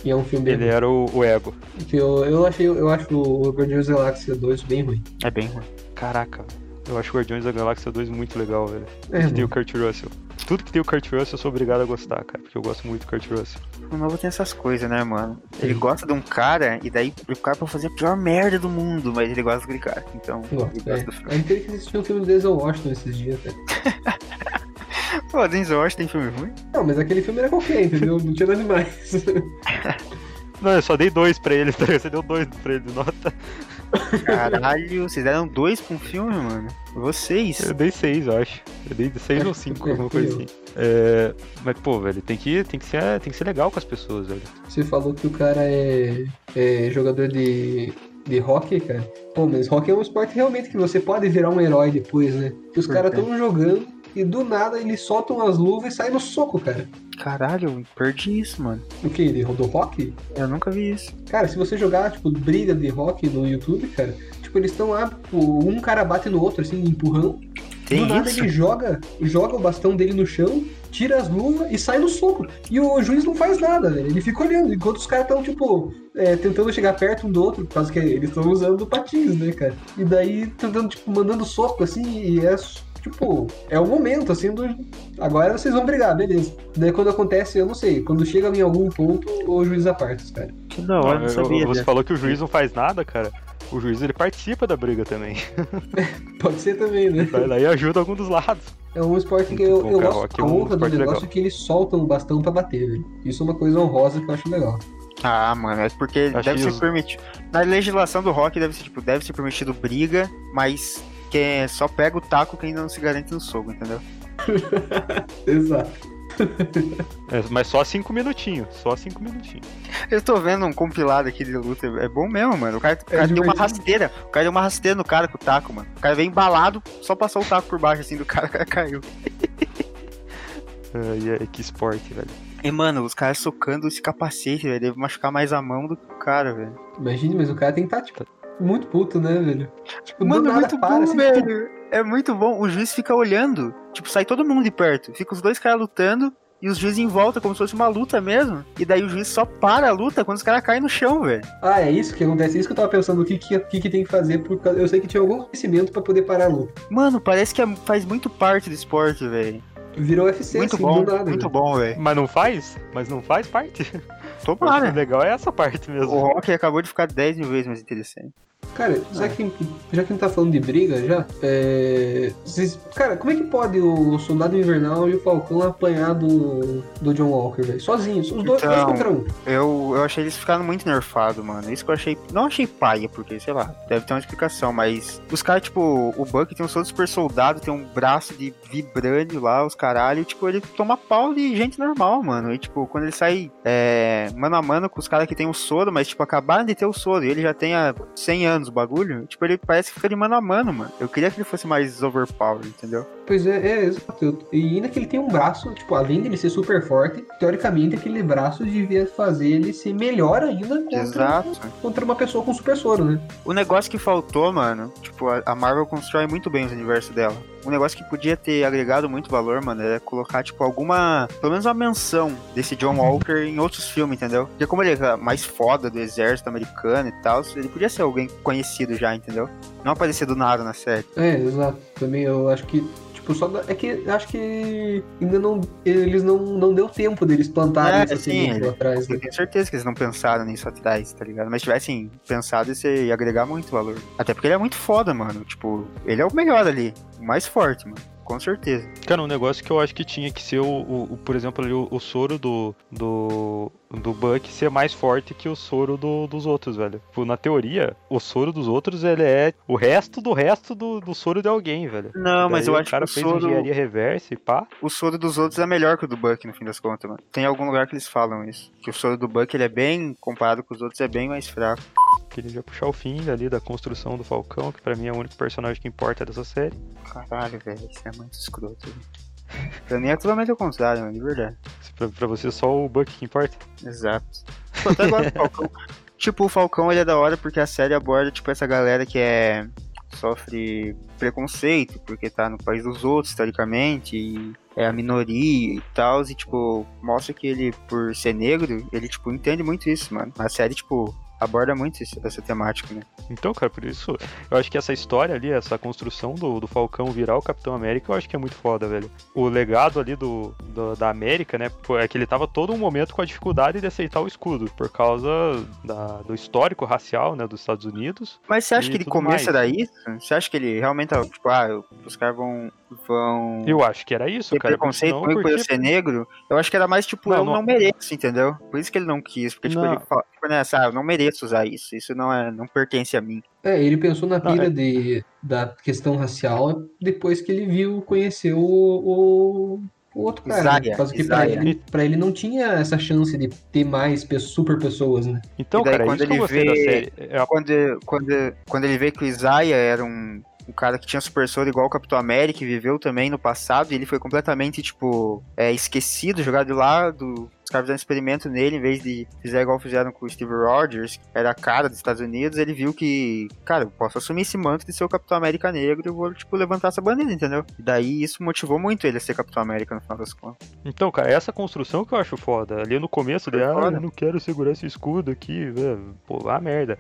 E é um filme bem Ele era o, o ego. eu, eu, achei, eu acho o Guardiões da Galáxia 2 bem ruim. É bem ruim. Caraca, velho. Eu acho o Guardiões da Galáxia 2 muito legal, velho. É, que tem o Kurt Russell. tudo que tem o Kurt Russell eu sou obrigado a gostar, cara, porque eu gosto muito do Kurt Russell. O novo tem essas coisas, né, mano? Ele gosta de um cara e daí o cara pode fazer a pior merda do mundo, mas ele gosta daquele cara. Então, Pô, ele é. gosta do filme. A gente teve que assistir um filme do Denzel Washington esses dias, cara. Pô, Denzel Washington tem filme ruim? Não, mas aquele filme era qualquer, entendeu? Não tinha nada demais. Não, eu só dei dois pra ele, tá? Você deu dois pra ele de nota. Caralho, vocês deram dois pra um filme, mano? Vocês? Eu dei seis, eu acho. Eu dei seis Acho ou cinco, alguma coisa assim. É, mas, pô, velho, tem que, tem, que ser, tem que ser legal com as pessoas, velho. Você falou que o cara é, é jogador de, de hockey, cara. Pô, mas hockey é um esporte realmente que você pode virar um herói depois, né? Que os caras estão jogando e do nada eles soltam as luvas e saem no soco, cara. Caralho, eu perdi isso, mano. O que? Do hockey? Eu nunca vi isso. Cara, se você jogar, tipo, briga de hockey no YouTube, cara, tipo, eles estão lá, tipo, um cara bate no outro, assim, empurrão. Tem do nada isso? ele joga, joga o bastão dele no chão, tira as luvas e sai no soco. E o juiz não faz nada, velho. Ele fica olhando, enquanto os caras estão, tipo, é, tentando chegar perto um do outro, por causa que eles estão usando patins, né, cara? E daí tentando, tipo, mandando soco, assim, e é. Tipo, é o momento, assim, do. Agora vocês vão brigar, beleza. Daí quando acontece, eu não sei, quando chega em algum ponto, o juiz aparta os caras. Que da hora, não Eu- sabia. você dessa. falou que o juiz não faz nada, cara. O juiz ele participa da briga também. Pode ser também, né? Vai lá e ajuda algum dos lados. É um esporte que eu, bom, eu gosto. É A um honra do negócio legal. é que eles soltam o bastão pra bater, velho. Isso é uma coisa honrosa que eu acho legal. Ah, mano, é porque Acho deve ser permitido. Na legislação do rock deve ser, tipo, deve ser permitido briga, mas que só pega o taco quem ainda não se garante no soco, entendeu? Exato. É, mas só cinco minutinhos. Só cinco minutinhos. Eu tô vendo um compilado aqui de luta, é bom mesmo, mano. O cara, o cara deu uma rasteira, o cara deu uma rasteira no cara com o taco, mano. O cara veio embalado, só passou o taco por baixo assim do cara, o cara caiu. Ai, ai, que esporte, velho. E, mano, os caras socando esse capacete, velho, deve machucar mais a mão do que o cara, velho. Imagine, mas o cara tem que estar, tipo, muito puto, né, velho? Tipo, Mano, é muito para, bom, assim, velho. É muito bom. O juiz fica olhando. Tipo, sai todo mundo de perto. Fica os dois caras lutando. E os juízes em volta, como se fosse uma luta mesmo. E daí o juiz só para a luta quando os caras caem no chão, velho. Ah, é isso que acontece. É isso que eu tava pensando. O que, que, que, tem que fazer? Por causa... Eu sei que tinha algum conhecimento pra poder parar a luta. Mano, parece que é- faz muito parte do esporte, velho. Virou UFC, Muito assim, bom, do nada. muito velho. bom, velho. Mas não faz? Mas não faz parte. O Tomara. legal é essa parte mesmo. O rock acabou de ficar 10 mil vezes mais interessante. Cara, já que, já que a gente tá falando de briga já, é... vocês- cara, como é que pode o Soldado Invernal e o Falcão apanhar do, do John Walker, velho? Sozinhos, os dois, dois Então, contra um. Eu, eu achei eles ficaram muito nerfados, mano. Isso que eu achei. Não achei paia, porque, sei lá, deve ter uma explicação, mas. Os caras, tipo, o Buck tem um soro super soldado, tem um braço de vibrânio lá, os caralho. e, Tipo, ele toma pau de gente normal, mano. E, tipo, quando ele sai é, mano a mano com os caras que tem o soro, mas, tipo, acabaram de ter o soro e ele já tem há 100 anos o bagulho, tipo, ele parece que fica de mano a mano, mano. Eu queria que ele fosse mais overpower, entendeu? Pois é, é, exato. Eu- E ainda que ele tem um braço, tipo, além dele ser super forte, teoricamente aquele braço devia fazer ele ser melhor ainda contra, Exato. contra uma pessoa com super soro, né? O negócio que faltou, mano, tipo, a Marvel constrói muito bem os universos dela. Um negócio que podia ter agregado muito valor, mano, é colocar, tipo, alguma. Pelo menos uma menção desse John Walker em outros filmes, entendeu? Porque como ele é mais foda do exército americano e tal, ele podia ser alguém conhecido já, entendeu? Não aparecer do nada na série. É, exato. Também eu acho que, tipo, só. dá- É que acho que ainda não. Eles não, não deu tempo deles plantarem É, essa sim, semente ele- lá atrás, né? Eu tenho certeza que eles não pensaram nisso atrás, tá ligado? Mas tivessem pensado, isso ia agregar muito valor. Até porque ele é muito foda, mano. Tipo, ele é o melhor ali. O mais forte, mano. Com certeza. Cara, um negócio que eu acho que tinha que ser, o, o- o- por exemplo, ali, o, o soro do, do, do Buck ser mais forte que o soro do- dos outros, velho. Tipo, na teoria, o soro dos outros, ele é o resto do resto do, do soro de alguém, velho. Não, mas Daí eu o acho cara que o fez soro. engenharia reversa e pá. o soro dos outros é melhor que o do Buck, no fim das contas, mano. Tem algum lugar que eles falam isso. Que o soro do Buck, ele é bem, comparado com os outros, é bem mais fraco. Queria já puxar o fim ali da construção do Falcão, que pra mim é o único personagem que importa dessa série. Caralho, velho, isso é muito escroto. Pra mim é totalmente ao contrário, mano, de verdade. Pra, pra você só o Buck que importa. Exato. Pô, até agora o Falcão. Tipo, o Falcão ele é da hora porque a série aborda, tipo, essa galera que é. sofre preconceito, porque tá no país dos outros, historicamente, e é a minoria e tal, e tipo, mostra que ele, por ser negro, ele, tipo, entende muito isso, mano. A série, tipo, aborda muito esse- essa temática, né? Então, cara, por isso, eu acho que essa história ali, essa construção do, do Falcão virar o Capitão América, eu acho que é muito foda, velho. O legado ali do, do- da América, né, é que ele tava todo um momento com a dificuldade de aceitar o escudo, por causa da- do histórico racial, né, dos Estados Unidos. Mas você acha que ele começa mais. daí? Você acha que ele realmente, tipo, ah, os caras vão, vão Eu acho que era isso, ter cara. preconceito comigo por eu ser negro? Eu acho que era mais, tipo, Não, eu não- não mereço, entendeu? Por isso que ele não quis, porque, tipo, Não. ele fala, tipo, né, sabe, eu não mereço usar isso, isso não, é, não pertence a mim. É, ele pensou na Não, pira é- de, da questão racial depois que ele viu, conheceu o, o, o outro cara. né? Por causa que pra ele, pra ele não tinha essa chance de ter mais pe- super pessoas, né? Então, daí, cara, quando ele vê- série. É Quando, quando, quando ele vê que o Isaiah era um, um cara que tinha super soro igual o Capitão América e viveu também no passado, e ele foi completamente, tipo, é, esquecido, jogado de lado. Os caras fizeram um experimento nele, em vez de fizer igual fizeram com o Steve Rogers, que era a cara dos Estados Unidos, ele viu que, cara, eu posso assumir esse manto de ser o Capitão América negro e eu vou, tipo, levantar essa bandeira, entendeu? E daí isso motivou muito ele a ser Capitão América no final das contas. Então, cara, essa construção que eu acho foda. Ali no começo, ele, ah, eu não quero segurar esse escudo aqui, velho. Pô, ah, merda.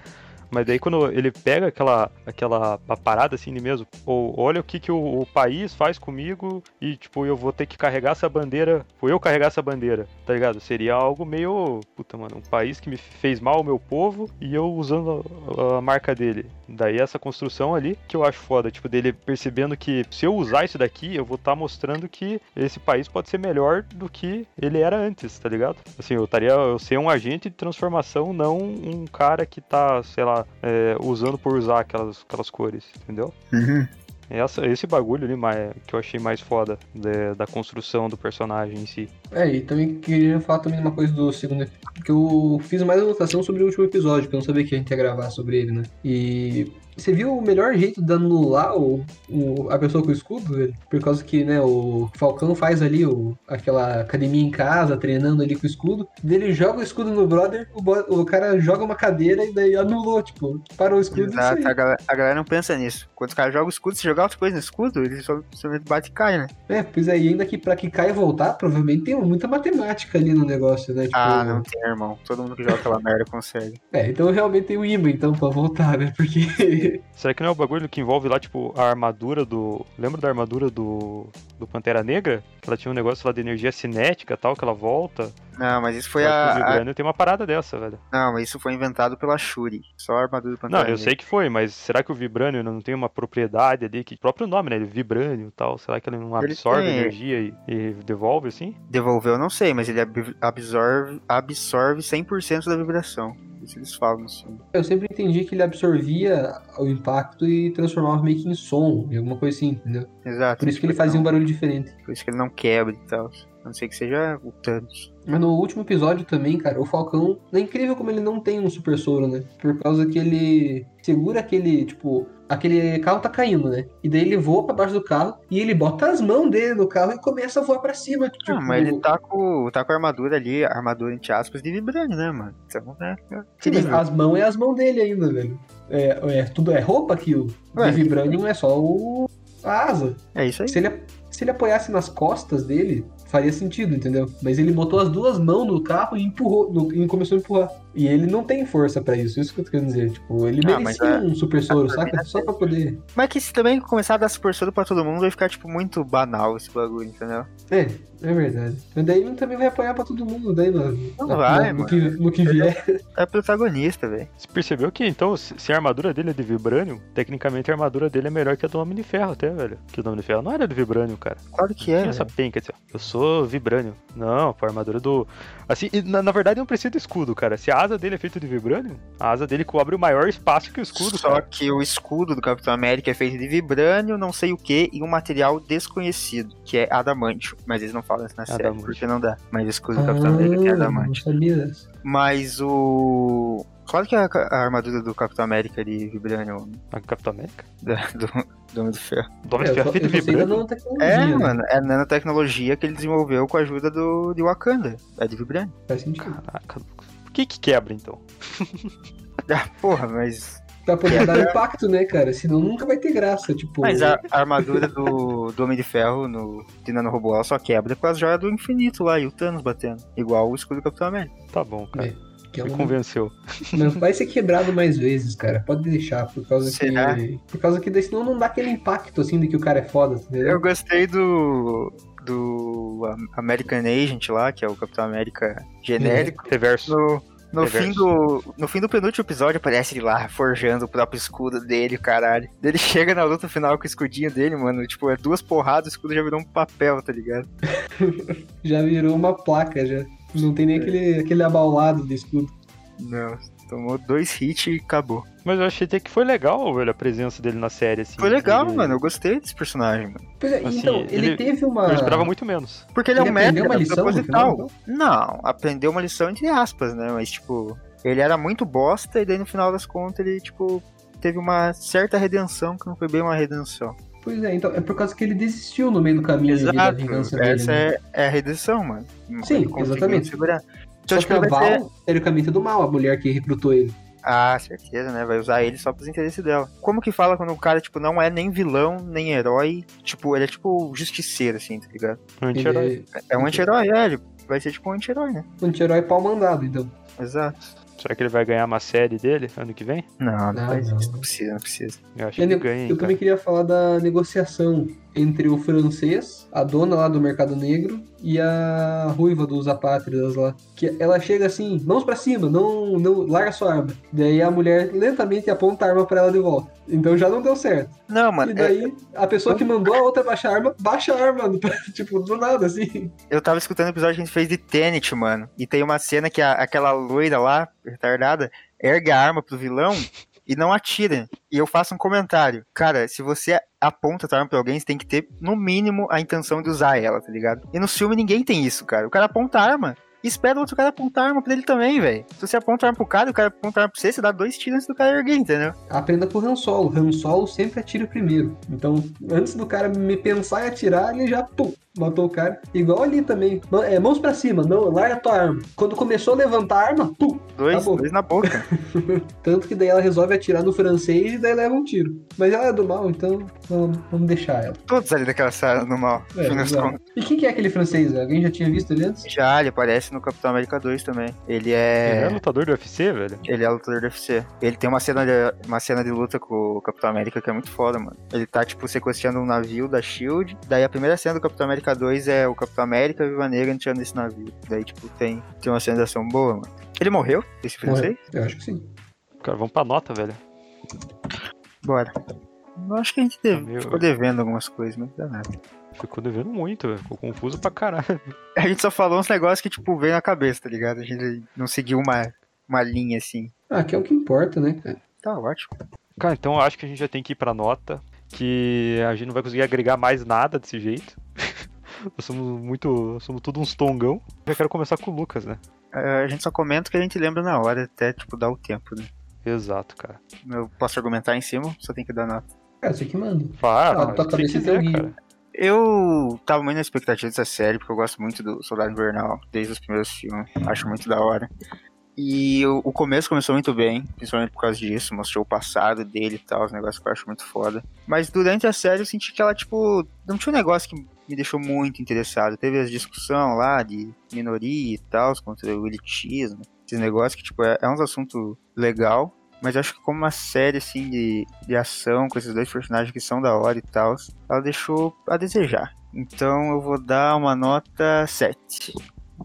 Mas daí quando ele pega aquela, aquela parada assim mesmo, ou olha o que, que o, o país faz comigo e, tipo, eu vou ter que carregar essa bandeira, ou eu carregar essa bandeira, tá ligado? Seria algo meio, puta, mano, um país que me fez mal ao meu povo e eu usando a, a marca dele. Daí essa construção ali que eu acho foda, tipo, dele percebendo que se eu usar isso daqui, eu vou estar mostrando que esse país pode ser melhor do que ele era antes, tá ligado? Assim, eu estaria, eu ser um agente de transformação, não um cara que tá, sei lá, é, usando por usar aquelas, aquelas cores, entendeu? Essa, esse bagulho ali mais, que eu achei mais foda de- da construção do personagem em si. É, e também queria falar também uma coisa do segundo episódio, que eu fiz mais anotação sobre o último episódio, que eu não sabia que a gente ia gravar sobre ele, né? E você viu o melhor jeito de anular o, o- a pessoa com o escudo, velho? Por causa que, né, o Falcão faz ali o, aquela academia em casa, treinando ali com o escudo, daí ele joga o escudo no brother, o, o cara joga uma cadeira e daí anulou, tipo, parou o escudo e isso Exato, a galera, a galera não pensa nisso. Quando os caras jogam o escudo, se jogar outra coisa no escudo, ele só simplesmente bate e cai, né? É, pois é, e ainda que pra que caia e voltar, provavelmente tem muita matemática ali no negócio, né? Tipo, Ah, não tem, irmão. Todo mundo que joga aquela merda consegue. É, então realmente tem o imã, então, pra voltar, né? Porque. Será que não é o bagulho que envolve lá, tipo, a armadura do. Lembra da armadura do. do Pantera Negra? Que ela tinha um negócio lá de energia cinética tal, que ela volta. Não, mas isso foi Eu que o a, a- Vibranium tem uma parada dessa, velho. Não, mas isso foi inventado pela Shuri. Só a armadura do Não, Pantera eu Negra. sei que foi, mas será que o Vibranium não tem uma propriedade ali, que o próprio nome, né? Ele Vibranium e tal, será que ele não Ele absorve tem. energia e, e devolve assim? Devolveu, eu não sei, mas ele ab- absorve, absorve 100% da vibração. Isso eles falam no filme. Eu sempre entendi que ele absorvia o impacto e transformava meio que em som, em alguma coisa assim, entendeu? Exato. Por isso que ele fazia um barulho diferente. Por isso que ele não quebra e tal. A não ser que seja o Thanos. Mas no último episódio também, cara, o Falcão. É incrível como ele não tem um super soro, né? Por causa que ele segura aquele, tipo. Aquele carro tá caindo, né? E daí ele voa pra baixo do carro e ele bota as mãos dele no carro e começa a voar pra cima. Tipo, Não, mas ele tá com, tá com a armadura ali, a armadura entre aspas de vibrânio, né, mano? Então, né? é Sim, mas as mãos é as mãos dele ainda, velho. É, é, tudo é roupa aquilo. Ué. De Vibranium é só o, a asa. É isso aí. Se ele, se ele apoiasse nas costas dele, faria sentido, entendeu? Mas ele botou as duas mãos no carro e empurrou, no- e começou a empurrar. E ele não tem força pra isso, isso que eu tô querendo dizer. Tipo, ele Ah, merecia a- um super soro, a saca? turbina Só pra poder. Mas que se também começar a dar super soro pra todo mundo, vai ficar, tipo, muito banal esse bagulho, entendeu? É, é verdade. Mas daí ele também vai apoiar pra todo mundo, daí no, Não na- vai, na- no, mano. que, no que vier. É protagonista, velho. Você percebeu que, então, se a armadura dele é de Vibranium, tecnicamente a armadura dele é melhor que a do Homem de Ferro até, velho. Que o Homem de Ferro não era de Vibranium, cara. Claro que Tinha é, essa velho. penca assim, ó. Eu sou Vibranium. Não, pô, a armadura do. Assim, e na, na verdade não precisa de escudo, cara. Se a asa dele é feita de Vibranium, a asa dele cobre o maior espaço que o escudo, Só cara. que o escudo do Capitão América é feito de vibrânio, não sei o que, e um material desconhecido, que é adamantio. Mas eles não falam isso na série, Adamantio. porque não dá. Mas o escudo do Capitão América tem Ah, adamantio. Mas o... Claro que a, a armadura do Capitão América é de vibrânio, A Capitão América? da- do, do Homem do Ferro. Do Homem É, de eu Ferro é feito Vibranium? nanotecnologia. É, né? mano, é a nanotecnologia que ele desenvolveu com a ajuda do, de Wakanda. É de vibrânio. Faz sentido. Caraca, que que quebra então? Ah, porra, mas... Pra poder dar impacto, né, cara? Senão nunca vai ter graça. Tipo, Mas a, a armadura do, do Homem de Ferro no, de nanorobô ela só quebra com as joias do infinito lá e o Thanos batendo. Igual o escudo do Capitão América. Tá bom, cara. É. Que é Me convenceu. Não vai ser quebrado mais vezes, cara. Pode deixar, por causa Será? que. Por causa que daí senão não dá aquele impacto assim de que o cara é foda, entendeu? Eu gostei do. Do American Agent lá, que é o Capitão América genérico. Reverso. No, no, Reverso. fim do, no fim do penúltimo episódio aparece ele lá forjando o próprio escudo dele, caralho. Ele chega na luta final com o escudinho dele, mano. Tipo, é duas porradas, o escudo já virou um papel, tá ligado? Já virou uma placa, já. Não tem nem aquele, aquele abaulado de escudo. Não, tomou dois hits e acabou. Mas eu achei até que foi legal, velho, a presença dele na série, assim. Foi legal, Ele- mano. Eu gostei desse personagem, mano. Pois é, Assim, então, ele, ele- teve uma. Eu esperava muito menos. Porque ele, é um aprendeu médico, uma é lição proposital. final, então? Não, aprendeu uma lição entre aspas, né? Mas, tipo, ele era muito bosta e daí no final das contas ele, tipo, teve uma certa redenção que não foi bem uma redenção. Pois é, então, é por causa que ele desistiu no meio do caminho ali da Exato. vingança dele. Essa né? é, é a redenção, mano. Sim, Ele exatamente. Segurar. Então, Só que a ele Val, ser... teoricamente, é do mal, a mulher que recrutou ele. Ah, certeza, né? Vai usar ele só pros interesses dela. Como que fala quando o cara, tipo, não é nem vilão, nem herói? Tipo, ele é tipo justiceiro, assim, tá ligado? Anti-herói. Ele É um anti-herói, é, ele vai ser tipo um anti-herói, né? é um anti-herói pau mandado, então. Exato. Será que ele vai ganhar uma série dele ano que vem? Não, não, Não, faz não. isso, não precisa, não precisa. Eu acho que eu, ganha, eu cara. também queria falar da negociação entre o francês, a dona lá do mercado negro, e a ruiva dos apátridas lá. Que ela chega assim, mãos pra cima, não, não larga sua arma. Daí a mulher lentamente aponta a arma pra ela de volta. Então já não deu certo. Não, mano, E é- daí a pessoa que mandou a outra baixar a arma, baixa a arma, tipo, do nada, assim. eu tava escutando o episódio que a gente fez de Tenet, mano. E tem uma cena que a- aquela loira lá, retardada, ergue a arma pro vilão e não atira. E eu faço um comentário. Cara, se você aponta a arma pra alguém, você tem que ter, no mínimo, a intenção de usar ela, tá ligado? E no filme ninguém tem isso, cara. O cara aponta a arma. E espera o outro cara apontar a arma pra ele também, velho. Se você aponta a arma pro cara e o cara aponta a arma pra você, você dá dois tiros antes do cara erguer, entendeu? Aprenda o Han Solo. Han Solo sempre atira primeiro. Então, antes do cara me pensar em atirar, ele já, pum, matou o cara. Igual ali também. Mão- É, mãos pra cima, não, larga a tua arma. Quando começou a levantar a arma, pum. Dois, Acabou. dois na boca. Tanto que daí ela resolve atirar no francês e daí leva um tiro. Mas ela é do mal, então vamos, vamos deixar ela. Todos ali daquela sala no mal. É. E quem que é aquele francês? Alguém já tinha visto ele antes? Já, ele aparece no Capitão América 2 também. Ele Ele é é. lutador do UFC, velho? Ele é lutador do UFC. Ele tem uma cena, de, uma cena de luta com o Capitão América que é muito foda, mano. Ele tá, tipo, sequestrando um navio da SHIELD. Daí a primeira cena do Capitão América 2 é o Capitão América e a Viva Negra entrando nesse navio. Daí, tipo, tem, tem uma cena de ação boa, mano. Ele morreu? Esse francês? Morreu. Eu acho que sim. Cara, vamos pra nota, velho. Bora. Eu acho que a gente deve- Meu- ficou devendo algumas coisas, mas não dá nada. Ficou devendo muito, velho. Ficou confuso pra caralho. A gente só falou uns negócios que, tipo, veio na cabeça, tá ligado? A gente não seguiu uma, uma linha assim. Ah, que é o que importa, né, cara? Tá ótimo. Cara, então eu acho que a gente já tem que ir pra nota. Que a gente não vai conseguir agregar mais nada desse jeito. Nós somos muito. Somos tudo uns tongão. Já quero começar com o Lucas, né? É, A gente só comenta o que a gente lembra na hora, até, tipo, dar o tempo, né? Exato, cara. Eu posso argumentar em cima, só tem que dar nota. Cara, você que manda. Fala, Ah, tua cabeça quiser, cara. Eu tava muito na expectativa dessa série, porque eu gosto muito do Soldado Invernal, desde os primeiros filmes. Acho muito da hora. E o, o começo começou muito bem, principalmente por causa disso, mostrou o passado dele e tal, os negócios que eu acho muito foda. Mas durante a série eu senti que ela, tipo, não tinha um negócio que me deixou muito interessado. Teve as discussão lá de minoria e tal, contra o elitismo, esses negócios que, tipo, é, é uns assuntos legal, mas acho que como uma série, assim, de, de ação, com esses dois personagens que são da hora e tal, ela deixou a desejar. Então eu vou dar uma nota 7.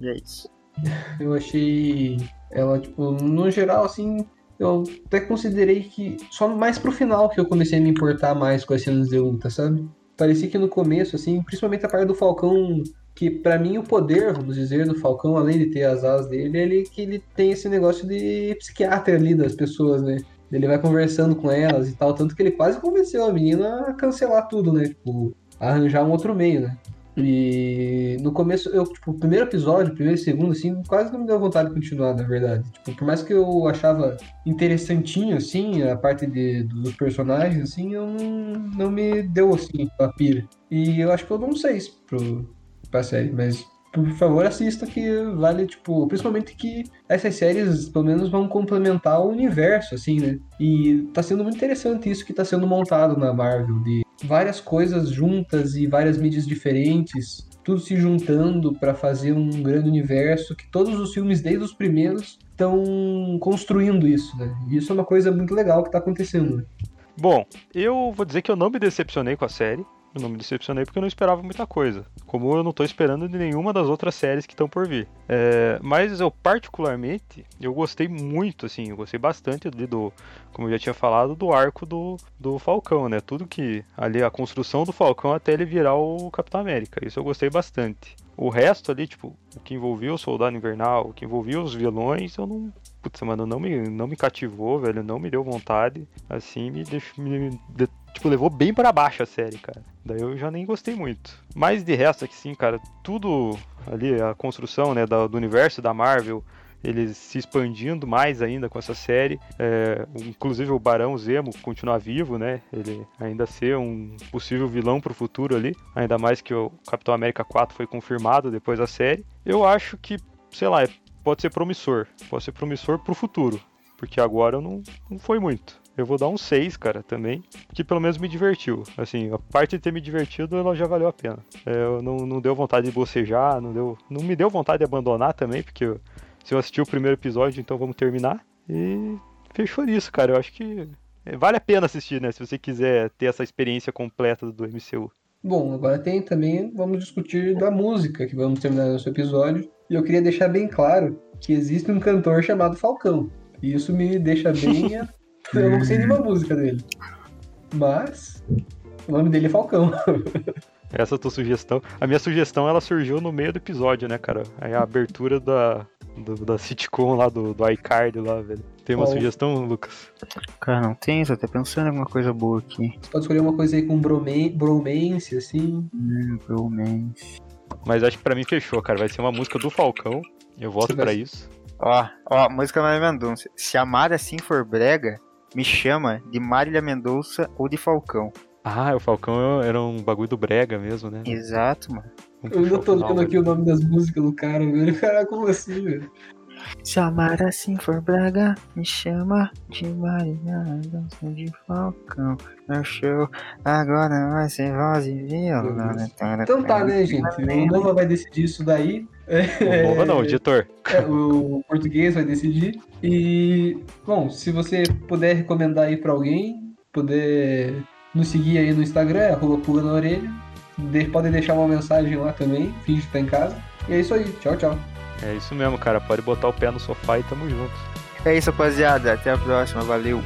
E é isso. Eu achei ela, tipo, no geral, assim, eu até considerei que só mais pro final que eu comecei a me importar mais com as cenas de luta, sabe? Parecia que no começo, assim, principalmente a parte do Falcão, que pra mim o poder, vamos dizer, do Falcão, além de ter as asas dele, ele que ele tem esse negócio de psiquiatra ali das pessoas, né? Ele vai conversando com elas e tal, tanto que ele quase convenceu a menina a cancelar tudo, né? Tipo, arranjar um outro meio, né? E no começo, eu, tipo, primeiro episódio, primeiro e segundo, assim, quase não me deu vontade de continuar, na verdade. Tipo, por mais que eu achava interessantinho, assim, a parte de, dos personagens, assim, eu não, não me deu, assim, a pira. E eu acho que eu dou um 6 pro, pra série, mas por favor assista que vale, tipo, principalmente que essas séries, pelo menos, vão complementar o universo, assim, né? E tá sendo muito interessante isso que tá sendo montado na Marvel, de várias coisas juntas e várias mídias diferentes. tudo se juntando para fazer um grande universo, que todos os filmes, desde os primeiros, estão construindo isso, né? E isso é uma coisa muito legal que tá acontecendo. Né? Bom, eu vou dizer que eu não me decepcionei com a série. Eu não me decepcionei porque eu não esperava muita coisa. Como eu não tô esperando de nenhuma das outras séries que estão por vir. É, mas eu, particularmente, eu gostei muito, assim, eu gostei bastante ali do, como eu já tinha falado, do arco do, do Falcão, né? Tudo que. Ali, a construção do Falcão até ele virar o Capitão América. Isso eu gostei bastante. O resto ali, tipo, o que envolvia o Soldado Invernal, o que envolvia os vilões, eu não. Putz, mano, não me, não me cativou, velho. Não me deu vontade. Assim, me deixou. Me, de, tipo, levou bem para baixo a série, cara. Daí eu já nem gostei muito. Mas de resto aqui sim, cara, tudo ali, a construção, né, do, universo da Marvel, eles se expandindo mais ainda com essa série. É, inclusive o Barão Zemo continuar vivo, né? Ele ainda ser um possível vilão pro futuro ali. Ainda mais que o Capitão América 4 foi confirmado depois da série. Eu acho que, sei lá, pode ser promissor. Pode ser promissor pro futuro. Porque agora não, não foi muito. Eu vou dar um 6, cara, também. Que pelo menos me divertiu. Assim, a parte de ter me divertido, ela já valeu a pena. É, não, não deu vontade de bocejar, não, deu, não me deu vontade de abandonar também, porque se eu assistir o primeiro episódio, então vamos terminar. E fechou nisso, cara. Eu acho que vale a pena assistir, né? Se você quiser ter essa experiência completa do MCU. Bom, agora tem também, vamos discutir da música, que vamos terminar nosso episódio. E eu queria deixar bem claro que existe um cantor chamado Falcão. E isso me deixa bem. eu não sei nenhuma música dele. Mas o nome dele é Falcão. Essa é a tua sugestão. A minha sugestão ela surgiu no meio do episódio, né, cara? É a abertura da, do, da sitcom lá do, do iCard lá, velho. Tem uma sugestão, Lucas? Cara, não tem, tô até pensando em alguma coisa boa aqui. Você pode escolher uma coisa aí com brome, bromance, assim. Hum, bromance. Mas acho que pra mim fechou, cara. Vai ser uma música do Falcão. Eu voto para isso. Ó, ó, música Marília Mendonça. Se amar assim for brega, me chama de Marília Mendonça ou de Falcão. Ah, o Falcão era um bagulho do brega mesmo, né? Exato, mano. Eu ainda tô lendo aqui o nome das músicas do cara, velho. Cara, como assim, velho? Se amar assim for braga, me chama de Maria, dança de Falcão. Meu show agora vai ser voz e violão. Então tá, né, gente? O Nova vai decidir isso daí. O Nova não, o editor. É, o português vai decidir. E, bom, se você puder recomendar aí pra alguém, puder nos seguir aí no Instagram, é arroba pulga na orelha. De, podem deixar uma mensagem lá também, finge que tá em casa. E é isso aí, tchau, tchau. É isso mesmo, cara. Pode botar o pé no sofá e tamo junto. É isso, rapaziada. Até a próxima. Valeu.